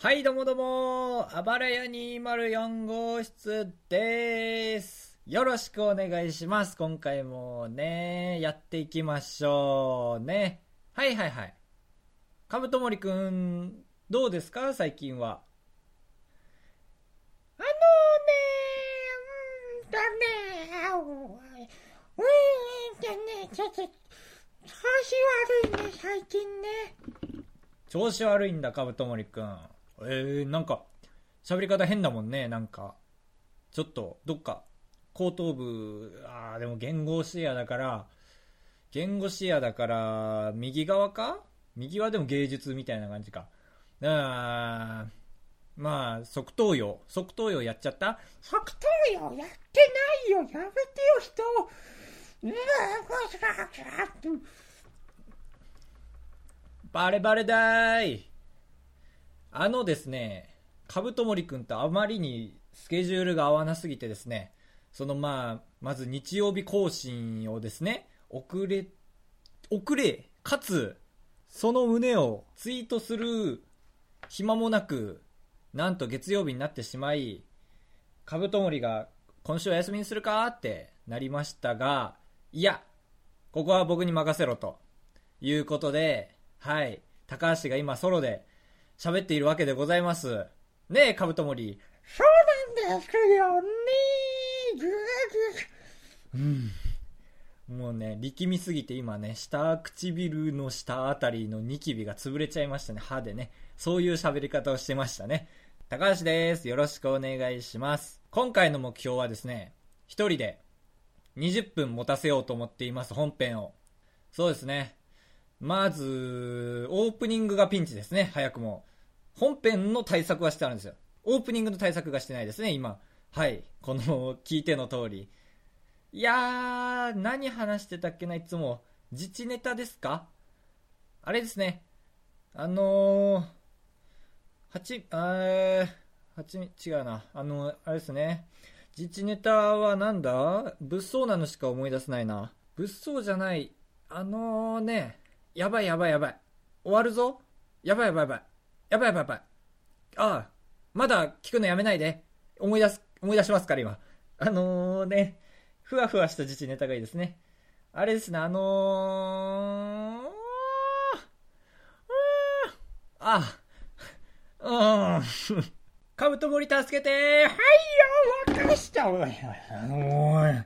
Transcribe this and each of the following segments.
はい、どうもどうも、あばらや204号室です。よろしくお願いします。今回もね、やっていきましょうね。はいはいはい。かぶともりくん、どうですか？最近は。あのね、うんとね、うーんとね、ちょっと、調子悪いね、最近ね。調子悪いんだ、かぶともりくん。えー、なんか、喋り方変だもんね、なんか。ちょっと、どっか、後頭部、あー、でも言語視野だから、言語視野だから、右側か？右はでも芸術みたいな感じか。あーまあ、側頭葉。側頭葉やっちゃった？即答よ、やってないよ、やめてよ、人を。うわぁ、バレバレだーいあのですね、カブトモリくんとあまりにスケジュールが合わなすぎてですね、そのまあ、まず日曜日更新をですね、遅れ、遅れ、かつ、その旨をツイートする暇もなく、なんと月曜日になってしまい、カブトモリが今週お休みにするか？ってなりましたが、いや、ここは僕に任せろということで、はい、高橋が今ソロで喋っているわけでございます。ねえ、カブトモリ。そうなんですよね。うん。もうね、力みすぎて今ね、下唇の下あたりのニキビが潰れちゃいましたね、歯でね。そういう喋り方をしてましたね。高橋です。よろしくお願いします。今回の目標はですね、一人で20分持たせようと思っています、本編を。そうですね。まず、オープニングがピンチですね、早くも。本編の対策はしてあるんですよ。オープニングの対策がしてないですね、今。はい。この、聞いての通り。いやー、何話してたっけないつも。自治ネタですか？あれですね。あのー、はち、あー、はち、違うな。あのー、あれですね。自治ネタはなんだ？物騒なのしか思い出せないな。物騒じゃない。あのー、ね、やばいやばいやばい。終わるぞやばいやばいやばい。やばいやばいやばい。ああ、まだ聞くのやめないで。思い出す、思い出しますから今。あのー、ね、ふわふわした自治ネタがいいですね。あれですね、あのー、ああ、うん。カブトモリ助けてはいよ、任したわよ。あのー、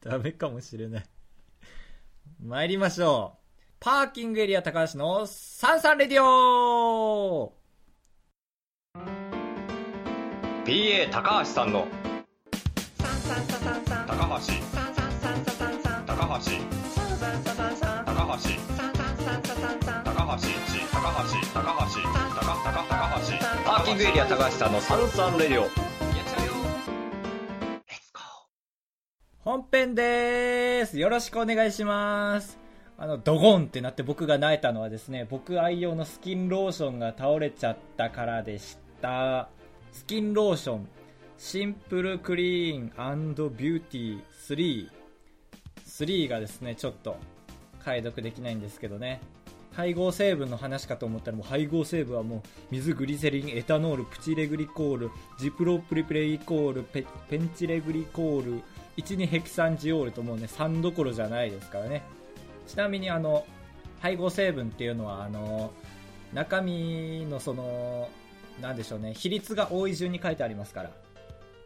ダメかもしれない。参りましょう。パーキングエリア高橋のサンサンレディオ。PA 高橋さんの。サンサンササンサン。高橋。サンサンサンササンサン。高橋。サンサンササンサン。高橋。サンサンサンササンサン。高橋。高橋。高橋。高高高橋。パーキングエリア高橋さんのサンサンレディオ本編でーす。よろしくお願いします。あの、ドゴンってなって僕が泣いたのはですね、僕愛用のスキンローションが倒れちゃったからでした。スキンローション、シンプルクリーンビューティー3。3がですね、ちょっと解読できないんですけどね。配合成分の話かと思ったらもう配合成分はもう水グリセリンエタノールプチレグリコールジプロプリプレイコールペペンチレグリコール12ヘキサンジオールともうね3どころじゃないですからね。ちなみにあの配合成分っていうのはあの中身のそのなんでしょうね比率が多い順に書いてありますから。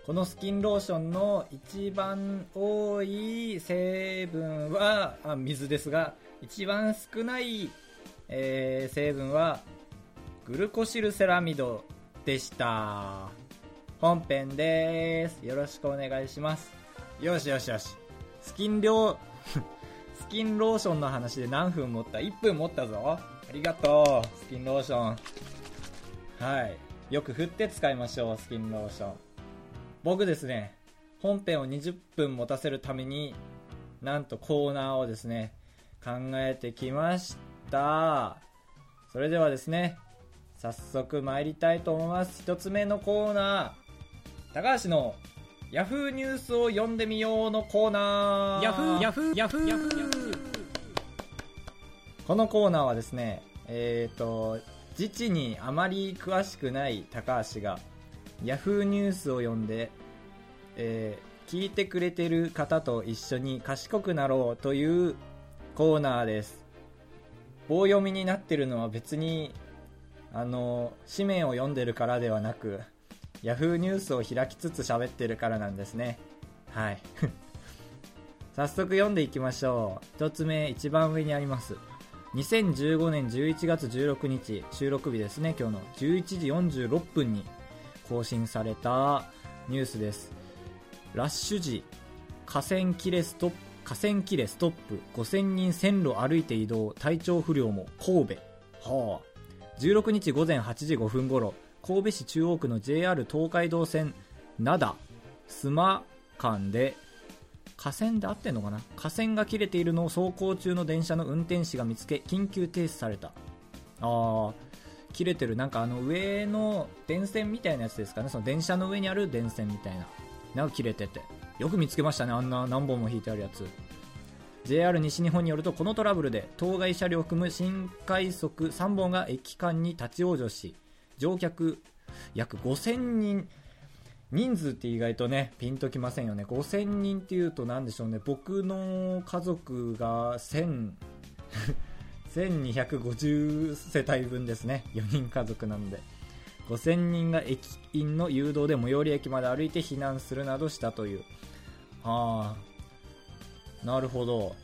このスキンローションの一番多い成分はあ水ですが一番少ない、えー成分はグルコシルセラミドでした。本編です。よろしくお願いします。よしよしよし。スキン量 スキンローションの話で何分持った ?1 分持ったぞ。ありがとうスキンローション。はい。よく振って使いましょうスキンローション。僕ですね本編を20分持たせるためになんとコーナーをですね考えてきました。それではですね早速参りたいと思います。一つ目のコーナー高橋のヤフーニュースを読んでみようのコーナー。ヤフーヤフーヤフーヤフーこのコーナーはですねえっ、と自治にあまり詳しくない高橋が Yahoo ニュースを読んで、えー聞いてくれてる方と一緒に賢くなろうというコーナーです。棒読みになってるのは別にあの紙面を読んでるからではなく Yahoo! ニュースを開きつつ喋ってるからなんですね。はい。早速読んでいきましょう。1つ目一番上にあります。2015年11月16日収録日ですね今日の。11時46分に更新されたニュースです。ラッシュ時河川切れストップ河川切れストップ5000人線路歩いて移動体調不良も神戸。はあ。16日午前8時5分頃神戸市中央区の JR 東海道線灘須磨間で河川で合ってんのかな？河川が切れているのを走行中の電車の運転士が見つけ緊急停止された。あー切れてる。なんかあの上の電線みたいなやつですかね？その電車の上にある電線みたいな。なんか切れてて。よく見つけましたねあんな何本も引いてあるやつ。JR 西日本によるとこのトラブルで当該車両を含む新快速3本が駅間に立ち往生し乗客約5000人。人数って意外とねピンときませんよね。5000人っていうと何でしょうね。僕の家族が1000 1250 世帯分ですね。4人家族なので。5000人が駅員の誘導で最寄り駅まで歩いて避難するなどしたという。ああなるほど。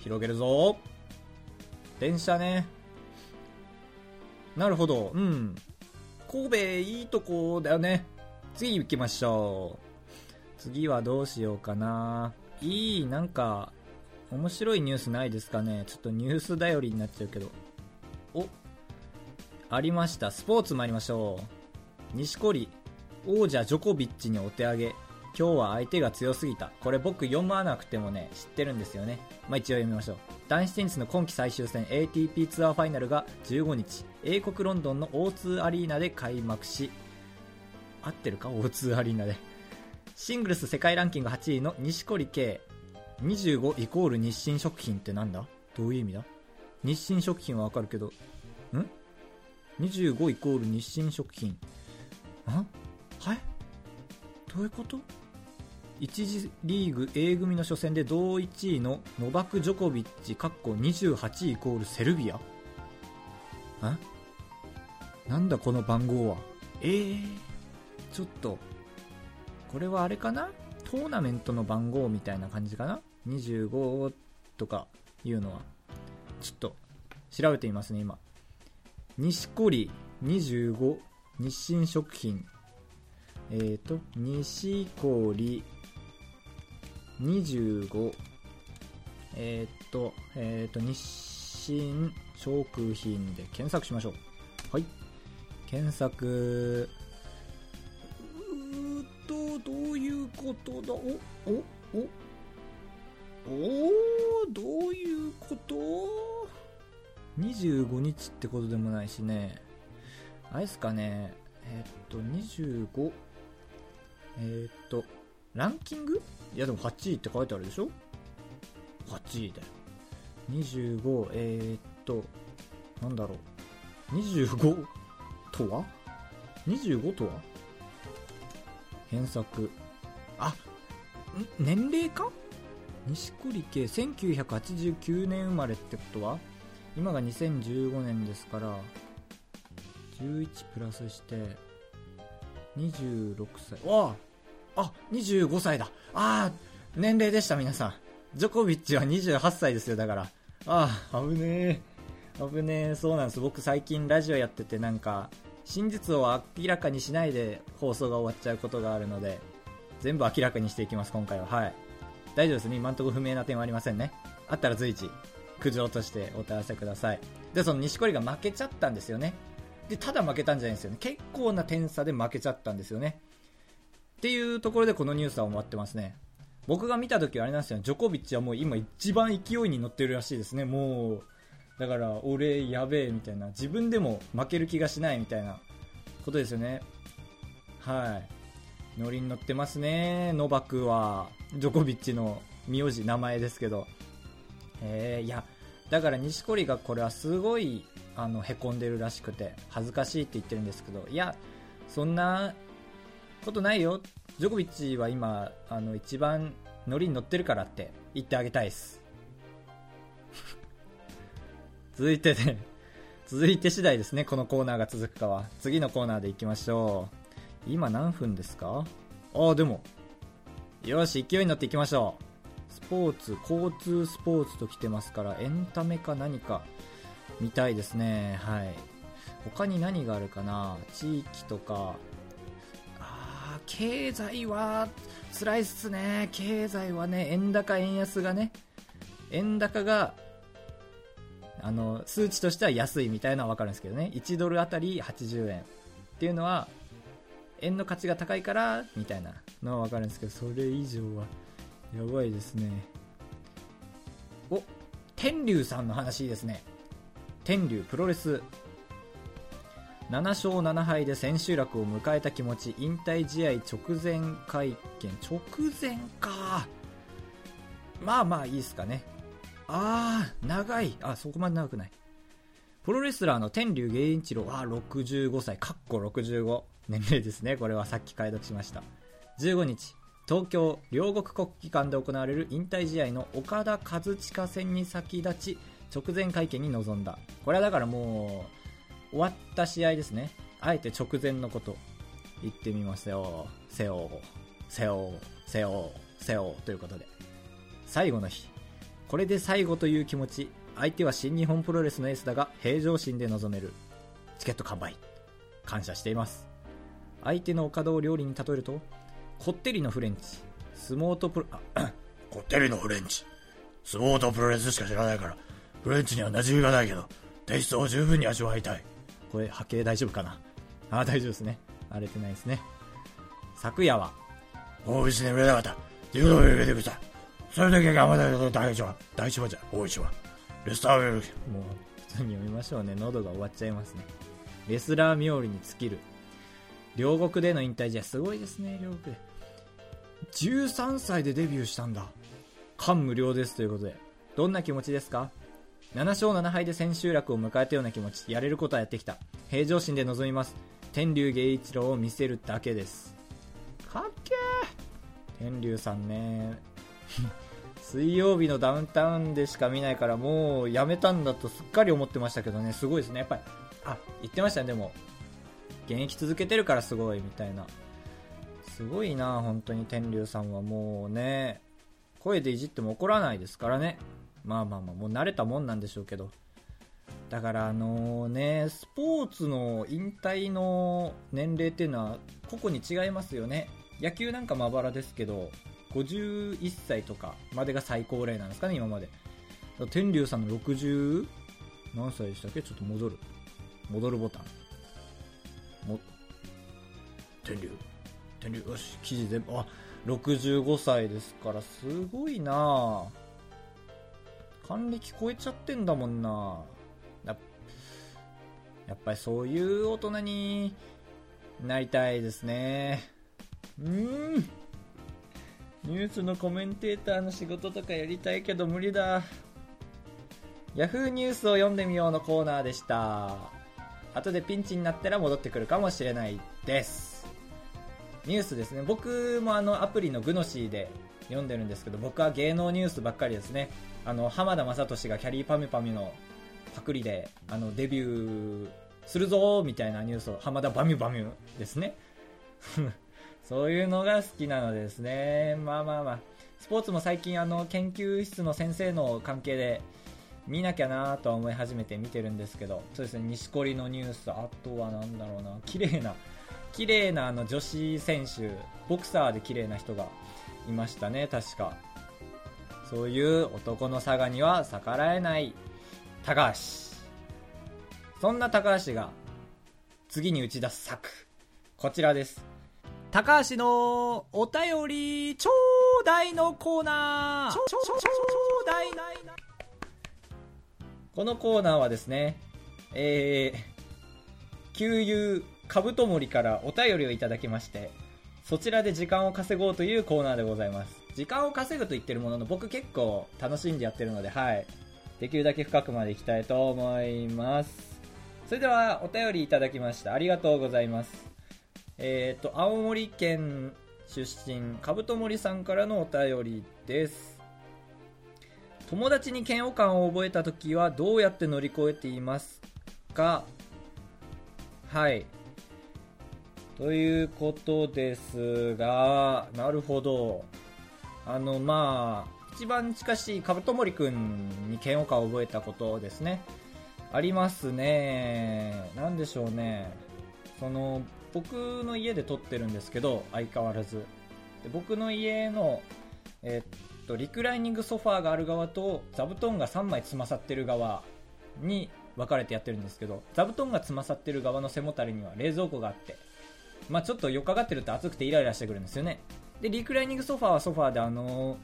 広げるぞ。電車ね。なるほど。うん。神戸いいとこだよね。次行きましょう。次はどうしようかな。いいなんか面白いニュースないですかね。ちょっとニュース頼りになっちゃうけど。おありました。スポーツ参りましょう。錦織王者ジョコビッチにお手上げ今日は相手が強すぎた。これ僕読まなくてもね知ってるんですよね。まあ一応読みましょう。男子テニスの今季最終戦 ATP ツアーファイナルが15日英国ロンドンの O2 アリーナで開幕し合ってるか？O2 アリーナで。シングルス世界ランキング8位の錦織圭25イコール日清食品ってなんだ？どういう意味だ？日清食品はわかるけどん？25イコール日清食品。んはいどういうこと？1次リーグ A 組の初戦で同1位のノバク・ジョコビッチかっこ28イコールセルビア？んなんだこの番号は？えー、ちょっとこれはあれかな？トーナメントの番号みたいな感じかな？25とかいうのは。ちょっと調べてみますね今。錦織25日清食品。えっ、ー、と錦織25えっ、ー、とえっ、ー、と日清食品で検索しましょう。はい。検索。うーっとどういうことだ？おおおおおどういうこと？25日ってことでもないしね。あれですかね。えー、っと25えー、っとランキング？いやでも8位って書いてあるでしょ？8位だよ25えー、っとなんだろう。25とは？25とは？検索あ年齢か？錦織圭1989年生まれってことは？今が2015年ですから11プラスして26歳。わあ！あ25歳だ。ああ年齢でした皆さん。ジョコビッチは28歳ですよだから。ああ危ねえ。危ねえ。そうなんです。僕最近ラジオやっててなんか真実を明らかにしないで放送が終わっちゃうことがあるので全部明らかにしていきます今回は。はい。大丈夫ですね。今んところ不明な点はありませんね。あったら随時苦情としてお問い合わせください。でその錦織が負けちゃったんですよね。でただ負けたんじゃないんですよね。結構な点差で負けちゃったんですよね。っていうところでこのニュースは終わってますね。僕が見た時はあれなんですよ。ジョコビッチはもう今一番勢いに乗ってるらしいですね。もうだから俺やべえみたいな。自分でも負ける気がしないみたいなことですよね。はい。ノリに乗ってますね。ノバクは。ジョコビッチの名字名前ですけど。えー、いやだから錦織がこれはすごいあのへこんでるらしくて恥ずかしいって言ってるんですけど。いやそんなことないよ。ジョコビッチは今あの一番ノリに乗ってるからって言ってあげたいです。続いてね。続いて次第ですねこのコーナーが続くかは。次のコーナーでいきましょう。今何分ですか？ああでも。よし勢いに乗っていきましょう。スポーツ交通スポーツと来てますからエンタメか何か見たいですね。はい。他に何があるかな？地域とか経済は辛いっすね。経済はね円高円安がね。円高があの数値としては安いみたいなのは分かるんですけどね。1ドルあたり80円。っていうのは円の価値が高いからみたいなのは分かるんですけどそれ以上はやばいですね。お天竜さんの話いいですね。天竜プロレス。7勝7敗で千秋楽を迎えた気持ち引退試合直前会見。直前か。まあまあいいですかね。ああ長い。あそこまで長くない。プロレスラーの天竜源一郎。は65歳。かっこ65年齢ですね。これはさっき解読しました。15日。東京両国国技館で行われる引退試合の岡田和親戦に先立ち直前会見に臨んだ。これはだからもう終わった試合ですね。あえて直前のこと言ってみますよ。せよせよせよせよということで。最後の日。これで最後という気持ち。相手は新日本プロレスのエースだが平常心で臨める。チケット完売。感謝しています。相手の岡田を料理に例えるとこってりのフレンチ。相撲とプロあ こってりのフレンチ。相撲とプロレスしか知らないから、フレンチには馴染みがないけど、テイストを十分に味わいたい。これ波形大丈夫かな？あ大丈夫ですね。荒れてないですね。昨夜は。大石で売れなかった。自分を入れてくれた。それだけがまだ第一話。第一話じゃ、大石は。レスターウェル。もう普通に読みましょうね。喉が終わっちゃいますね。レスラー冥利に尽きる。両国での引退試合すごいですね両国で。13歳でデビューしたんだ。感無量ですということで。どんな気持ちですか？7勝7敗で千秋楽を迎えたような気持ちやれることはやってきた。平常心で臨みます。天竜源一郎を見せるだけです。かっけー。天竜さんね。水曜日のダウンタウンでしか見ないからもうやめたんだとすっかり思ってましたけどね。すごいですね。やっぱりあ言ってましたね。でも現役続けてるからすごいみたいな。すごいな本当に。天竜さんはもうね声でいじっても怒らないですからね。まあまあまあもう慣れたもんなんでしょうけど。だからあのねスポーツの引退の年齢っていうのは個々に違いますよね。野球なんかまばらですけど51歳とかまでが最高齢なんですかね今まで。天竜さんの60何歳でしたっけ？ちょっと戻る。戻るボタン。も天竜。天竜よし記事全部あ65歳ですからすごいな還暦超えちゃってんだもんな。やっぱりそういう大人になりたいですね。うん。ニュースのコメンテーターの仕事とかやりたいけど無理だ。Yahoo ニュースを読んでみようのコーナーでした。後でピンチになったら戻ってくるかもしれないです。ニュースですね。僕もあのアプリのグノシーで読んでるんですけど僕は芸能ニュースばっかりですね。あの浜田雅俊がキャリーパミュパミュのパクリであのデビューするぞみたいなニュースを浜田バミュバミュですね。そういうのが好きなのですね。まあまあまあ。スポーツも最近あの研究室の先生の関係で見なきゃなとは思い始めて見てるんですけどそうですね。錦織のニュースあとはなんだろうな。綺麗な綺麗なあの女子選手ボクサーで綺麗な人がいましたね確か。そういう男の差がには逆らえない高橋。そんな高橋が次に打ち出す策こちらです。高橋のお便りちょうだいのコーナー。ちょちょちょちょうだいこのコーナーはですねえー、給油カブトモリからお便りをいただきましてそちらで時間を稼ごうというコーナーでございます。時間を稼ぐと言ってるものの僕結構楽しんでやってるのではい。できるだけ深くまでいきたいと思います。それではお便りいただきました。ありがとうございます。えっ、と青森県出身かぶと森さんからのお便りです。友達に嫌悪感を覚えた時はどうやって乗り越えていますか？はい。ということですがなるほど。あのまあ一番近しいカブトモリくんに嫌悪感を覚えたことですね。ありますね。なんでしょうね。その僕の家で撮ってるんですけど相変わらず。で僕の家のえっとリクライニングソファーがある側と座布団が3枚つまさってる側に分かれてやってるんですけど座布団がつまさってる側の背もたれには冷蔵庫があってまあちょっとよっかかってると暑くてイライラしてくるんですよね。でリクライニングソファーはソファーであの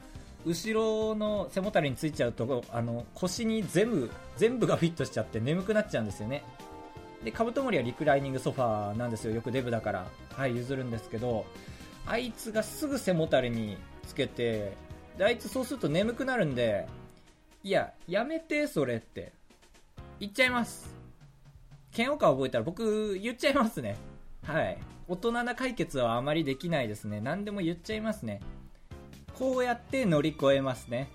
後ろの背もたれについちゃうとあの腰に全部全部がフィットしちゃって眠くなっちゃうんですよね。でカブトモリはリクライニングソファーなんですよ。よくデブだから。はい譲るんですけどあいつがすぐ背もたれにつけてであいつそうすると眠くなるんでいややめてそれって。言っちゃいます。嫌悪感覚えたら僕言っちゃいますね。はい。大人な解決はあまりできないですね。何でも言っちゃいますね。こうやって乗り越えますね。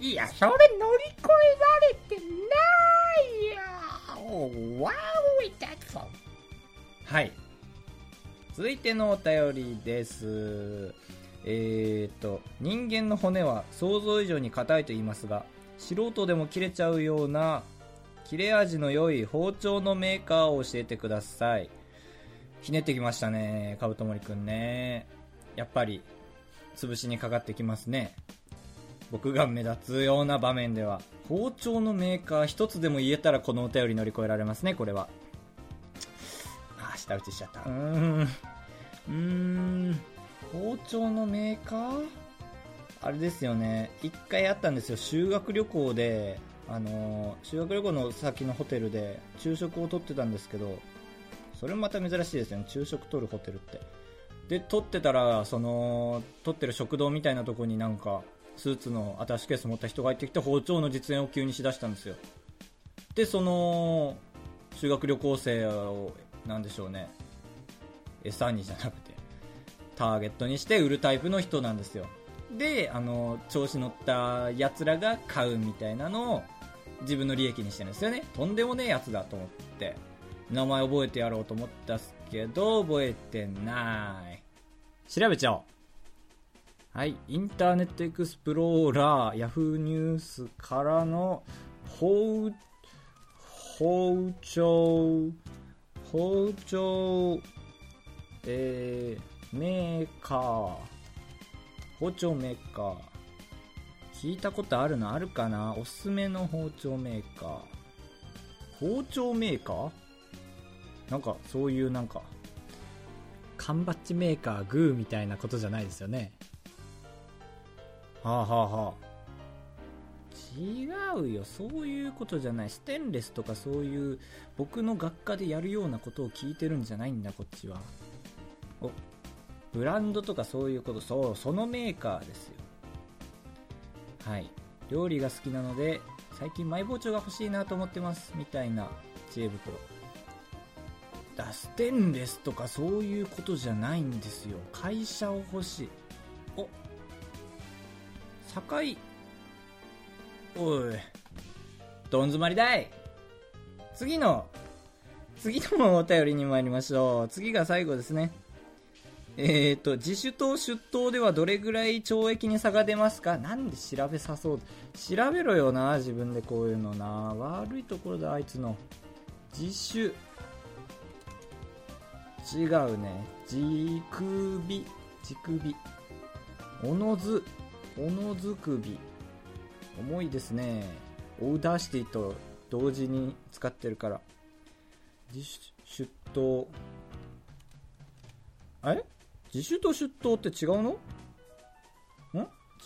いや、それ乗り越えられてないよ。Wow, that's all. はい。続いてのお便りです。えー、と人間の骨は想像以上に硬いと言いますが素人でも切れちゃうような切れ味の良い包丁のメーカーを教えてくださいひねってきましたねカブトモリくんね。やっぱり潰しにかかってきますね。僕が目立つような場面では包丁のメーカー一つでも言えたらこのお便り乗り越えられますねこれは。あー舌打ちしちゃった。うーん。うーん。包丁のメーカー？あれですよね。一回あったんですよ。修学旅行であのー修学旅行の先のホテルで昼食をとってたんですけどそれもまた珍しいですよね。昼食取るホテルって。で撮ってたらその撮ってる食堂みたいなとこになんかスーツのアタッシュケース持った人が入ってきて包丁の実演を急にしだしたんですよ。でその修学旅行生をなんでしょうね。餌にじゃなくてターゲットにして売るタイプの人なんですよ。であの調子乗ったやつらが買うみたいなのを自分の利益にしてるんですよね。とんでもねえやつだと思って。名前覚えてやろうと思ったっすけど覚えてない。調べちゃおう。はい。インターネットエクスプローラーヤフーニュースからの包包丁包丁えー、メーカー。包丁メーカー。聞いたことあるのあるかな？おすすめの包丁メーカー。包丁メーカー？なんかそういうなんか缶バッジメーカーグーみたいなことじゃないですよね。はあはあはあ。違うよ。そういうことじゃない。ステンレスとかそういう僕の学科でやるようなことを聞いてるんじゃないんだこっちは。おブランドとかそういうこと。そうそのメーカーですよ。はい。料理が好きなので最近マイ包丁が欲しいなと思ってます。みたいな知恵袋だステンレスとかそういうことじゃないんですよ。会社を欲しい。お堺おい。どん詰まりだい。次の次のお便りに参りましょう。次が最後ですね。えーと自主と出頭ではどれぐらい懲役に差が出ますか？なんで調べさそう。調べろよな自分でこういうのな。悪いところだあいつの。自主違うね。じ首じ首おのず。おのず首重いですね。 Audacity と同時に使ってるから。自主出頭。あれ自主と出頭って違うの？ん？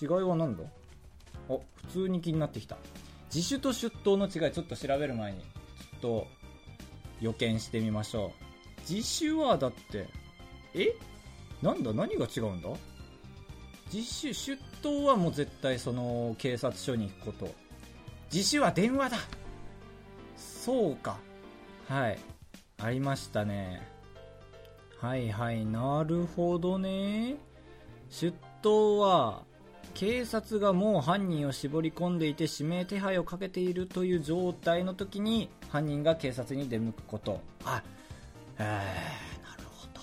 違いは何だ？あ普通に気になってきた。自主と出頭の違いちょっと調べる前にちょっと予見してみましょう。自主はだってえ？なんだ？何が違うんだ？自主出頭はもう絶対その警察署に行くこと自主は電話だそうかはい。ありましたね。はいはい、なるほどね。出頭は、警察がもう犯人を絞り込んでいて指名手配をかけているという状態の時に犯人が警察に出向くこと。あ、えー、なるほど。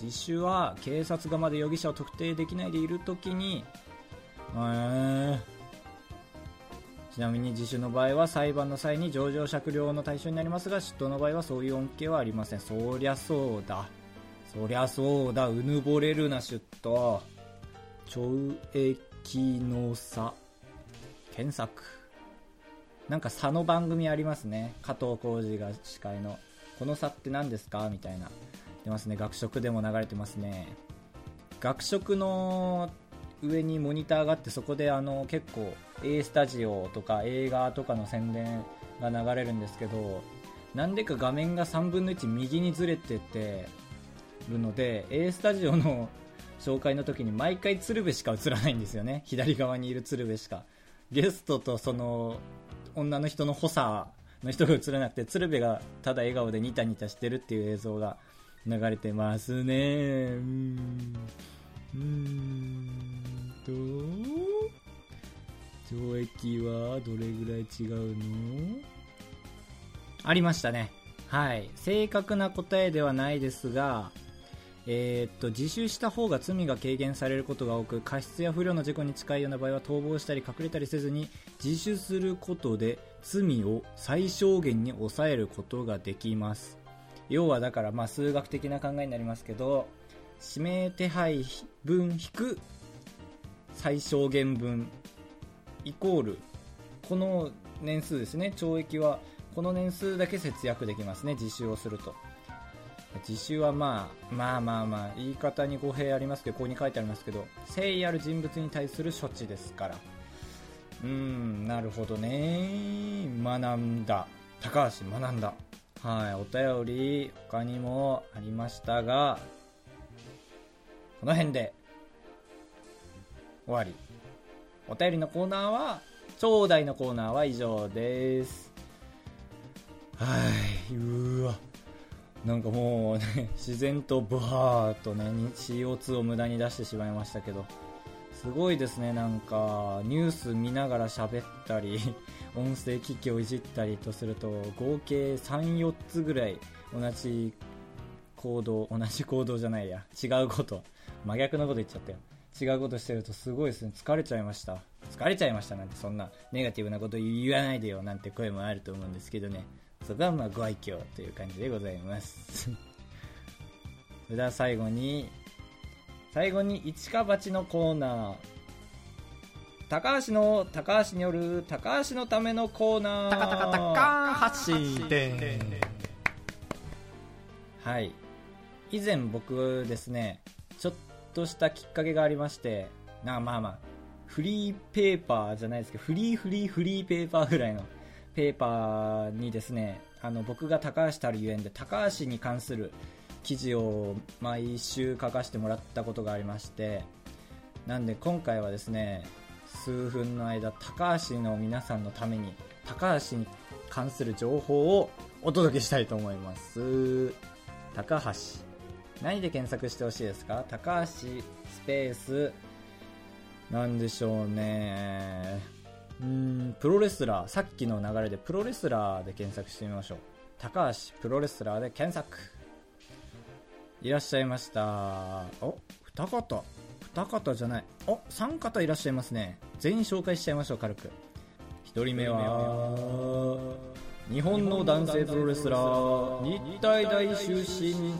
自首は警察がまだ容疑者を特定できないでいる時に、えー、ちなみに自首の場合は裁判の際に情状酌量の対象になりますが出頭の場合はそういう恩恵はありません。そりゃそうだ。そりゃそうだ。うぬぼれるな出頭。懲役の差検索。なんか差の番組ありますね。加藤浩次が司会の。この差って何ですか？みたいな。出ますね。学食でも流れてますね。学食の上にモニターがあってそこであの結構 A スタジオとか映画とかの宣伝が流れるんですけどなんでか画面が3分の1右にずれててるので A スタジオの紹介の時に毎回鶴瓶しか映らないんですよね。左側にいる鶴瓶しか。ゲストとその女の人の補佐の人が映らなくて鶴瓶がただ笑顔でニタニタしてるっていう映像が流れてますね。うーん。うーん。と。懲役はどれぐらい違うの？ありましたね。はい。正確な答えではないですがえーっと自首した方が罪が軽減されることが多く過失や不慮の事故に近いような場合は逃亡したり隠れたりせずに自首することで罪を最小限に抑えることができます。要はだからまあ数学的な考えになりますけど指名手配分引く最小限分イコールこの年数ですね懲役はこの年数だけ節約できますね自首をすると。自首はまあまあまあまあ言い方に語弊ありますけどここに書いてありますけど誠意ある人物に対する処置ですから。うーんなるほどね。学んだ。高橋学んだ。はいお便り他にもありましたがこの辺で終わり。お便りのコーナーは頂戴のコーナーは以上です。はいうわ。なんかもうね自然とブハーっとね CO2 を無駄に出してしまいましたけどすごいですねなんかニュース見ながら喋ったり 音声機器をいじったりとすると合計34つぐらい同じ行動同じ行動じゃないや違うこと真逆のこと言っちゃったよ。違うことしてるとすごいですね。疲れちゃいました。疲れちゃいましたなんてそんなネガティブなこと言わないでよなんて声もあると思うんですけどね。そこはまあご愛嬌という感じでございます。それでは最後に最後に一か八のコーナー。高橋の高橋による高橋のためのコーナー。タカタカタカ発信ではい。以前僕ですねちょっとしたきっかけがありましてなまあまあフリーペーパーじゃないですけどフリーフリーフリーペーパーぐらいのペーパーにですねあの僕が高橋たるゆえんで高橋に関する記事を毎週書かせてもらったことがありましてなんで今回はですね数分の間高橋の皆さんのために高橋に関する情報をお届けしたいと思います。高橋何で検索してほしいですか？高橋スペースなんでしょうね。うんプロレスラーさっきの流れでプロレスラーで検索してみましょう。高橋プロレスラーで検索。いらっしゃいました。お二方。二方じゃない。お三方いらっしゃいますね。全員紹介しちゃいましょう軽く。一人目は日本の男性プロレスラー日体大出身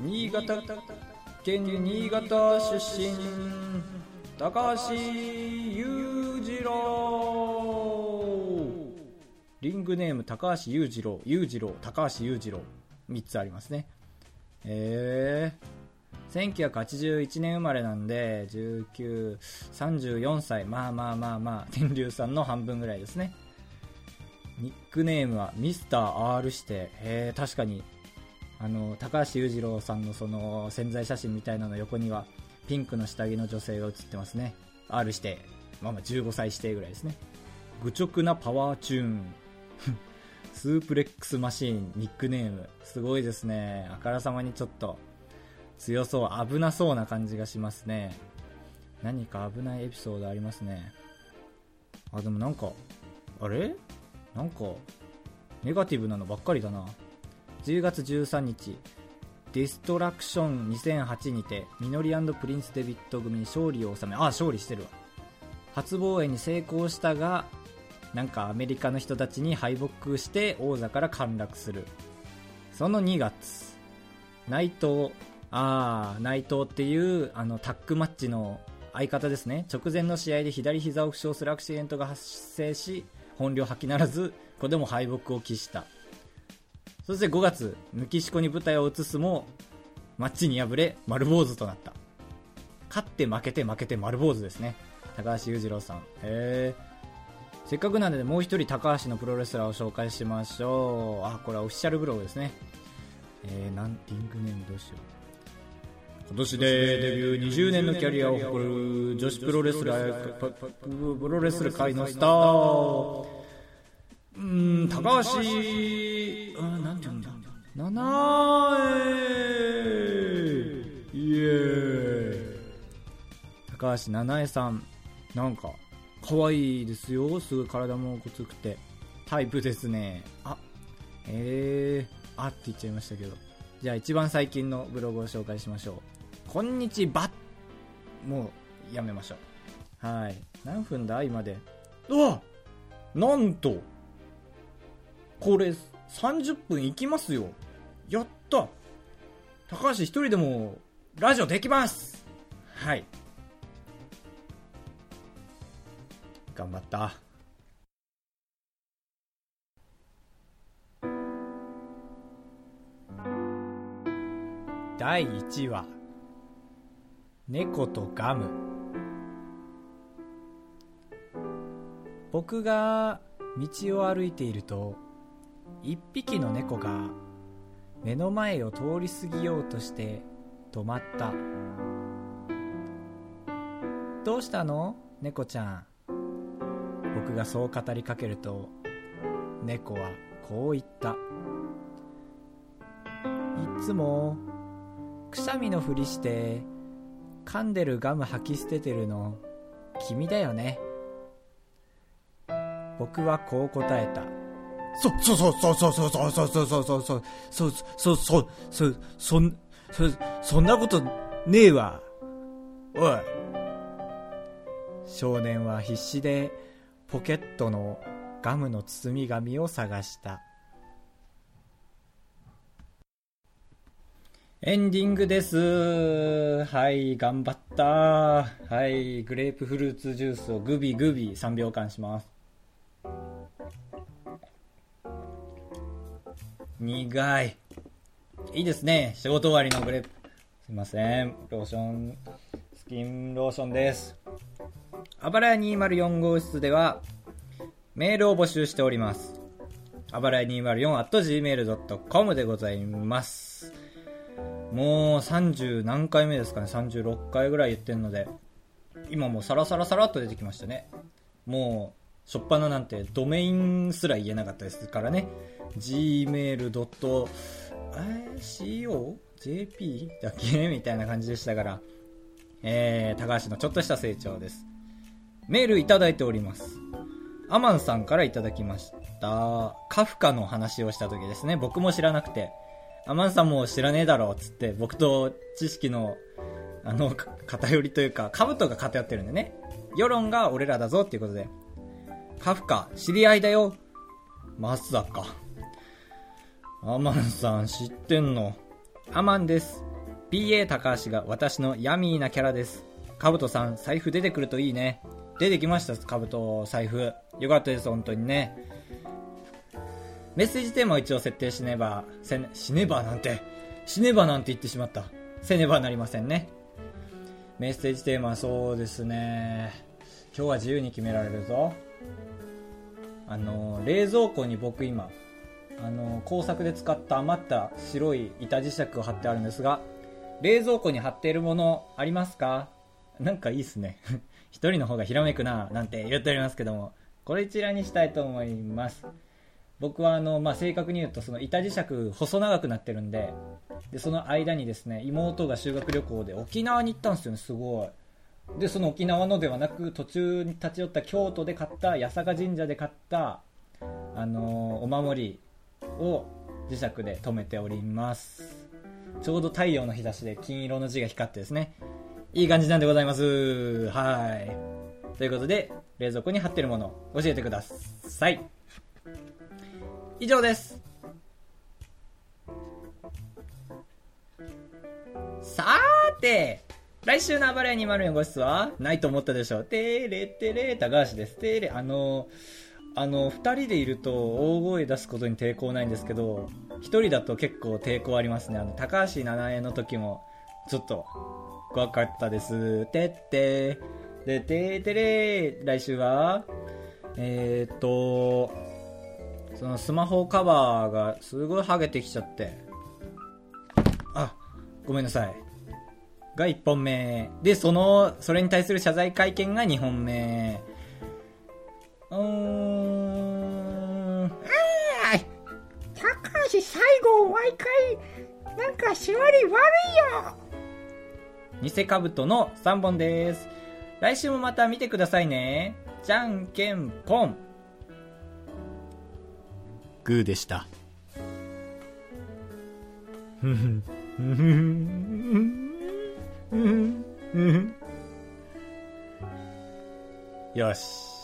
新潟県新潟出身高橋裕リングネーム高橋裕次郎裕次郎高橋裕次郎。3つありますね。えー、1981年生まれなんで1934歳。まあまあまあまあ天竜さんの半分ぐらいですね。ニックネームはミスター R して。へえ確かに。あの高橋裕次郎さんのその潜在写真みたいなの横にはピンクの下着の女性が写ってますね。R して。まあまあ15歳指定ぐらいですね。愚直なパワーチューン。スープレックスマシーンニックネーム。すごいですね。あからさまにちょっと。強そう。危なそうな感じがしますね。何か危ないエピソードありますね。あでもなんかあれ？なんかネガティブなのばっかりだな。10月13日。ディストラクション2008にてミノリプリンス・デビット組に勝利を収めあ勝利してるわ。初防衛に成功したがなんかアメリカの人たちに敗北して王座から陥落する。その2月内藤ああ内藤っていうあのタッグマッチの相方ですね。直前の試合で左膝を負傷するアクシデントが発生し本領発揮ならずここでも敗北を喫した。そして5月メキシコに舞台を移すもマッチに敗れ丸坊主となった。勝って負けて負けて丸坊主ですね。高橋裕次郎さん。へえせっかくなのでもう一人高橋のプロレスラーを紹介しましょう。あこれはオフィシャルブログですね。えー、なんリングネームどうしよう。今年でデビュー20年のキャリアを誇る女子プロレスラープロレスラー界のスター。うん高橋あなんて言うんだ。七重。イエー高橋七重さん。なんか可愛いですよ。すごい体もごつくて。タイプですね。あえー、あって言っちゃいましたけど。じゃあ一番最近のブログを紹介しましょう。こんにちは。もうやめましょう。はい。何分だ今で？うわなんとこれ30分いきますよ。やった。高橋一人でもラジオできます。はい。頑張った。第1話。猫とガム。僕が道を歩いていると一匹の猫が目の前を通り過ぎようとして止まった。どうしたの？猫ちゃん。僕がそう語りかけると猫はこう言ったいつもくしゃみのふりして噛んでるガム吐き捨ててるの君だよね僕はこう答えたそ、そ、そ、そ、そ、そ、そ、そ、そ、そ、そ、そ、そ、そ、そ、そ、そん、そ、そんなことねえわ。おい。少年は必死でポケットのガムの包み紙を探した。エンディングです。はい頑張った。はいグレープフルーツジュースをグビグビ3秒間します。苦い。いいですね。仕事終わりのグレープ。すいません。ローション。スキンローションです。あばらや204号室ではメールを募集しております。あばらや 204.gmail.com でございます。もう30何回目ですかね、36回ぐらい言ってるので、今もうサラサラサラっと出てきましたね。もう、しょっぱななんてドメインすら言えなかったですからね。gmail.co?jp? だっけ？みたいな感じでしたから。えー、高橋のちょっとした成長です。メールいただいております。アマンさんからいただきました。カフカの話をした時ですね。僕も知らなくて、アマンさんも知らねえだろつって、僕と知識の、あの、偏りというか、兜が偏ってるんでね。世論が俺らだぞっていうことで。カフカ、知り合いだよ。まさか。アマンさん知ってんの。アマンです。PA 高橋が私のヤミーなキャラです。カブトさん、財布出てくるといいね。出てきました、カブト、財布。よかったです、本当にね。メッセージテーマを一応設定しねば、せね、しねばなんて、しねばなんて言ってしまった。せねばなりませんね。メッセージテーマはそうですね。今日は自由に決められるぞ。あの、冷蔵庫に僕今、あの、工作で使った余った白い板磁石を貼ってあるんですが、冷蔵庫に貼っているものありますか？なんかいいっすね。一人の方がひらめくな、なんて言っておりますけども、これ一覧にしたいと思います。僕はあの、まあ、正確に言うとその板磁石細長くなってるんででその間にですね妹が修学旅行で沖縄に行ったんですよねすごいでその沖縄のではなく途中に立ち寄った京都で買った八坂神社で買ったあのお守りを磁石で留めておりますちょうど太陽の日差しで金色の字が光ってですねいい感じなんでございますはいということで冷蔵庫に貼ってるもの教えてください以上ですさーて来週の暴れ204号室はないと思ったでしょう。てれてれ高橋です。てれ、あの、あの、二人でいると大声出すことに抵抗ないんですけど、一人だと結構抵抗ありますね。あの、高橋七重の時も、ちょっと、怖かったです。てってで、てーてれ来週は、えーっと、そのスマホカバーがすごい剥げてきちゃって、あ、ごめんなさい。が1本目。で、その、それに対する謝罪会見が2本目。うーん。はい。高橋最後毎回、なんか縛り悪いよ。偽カブトの3本です。来週もまた見てくださいね。じゃんけんぽん。グーでした。よし。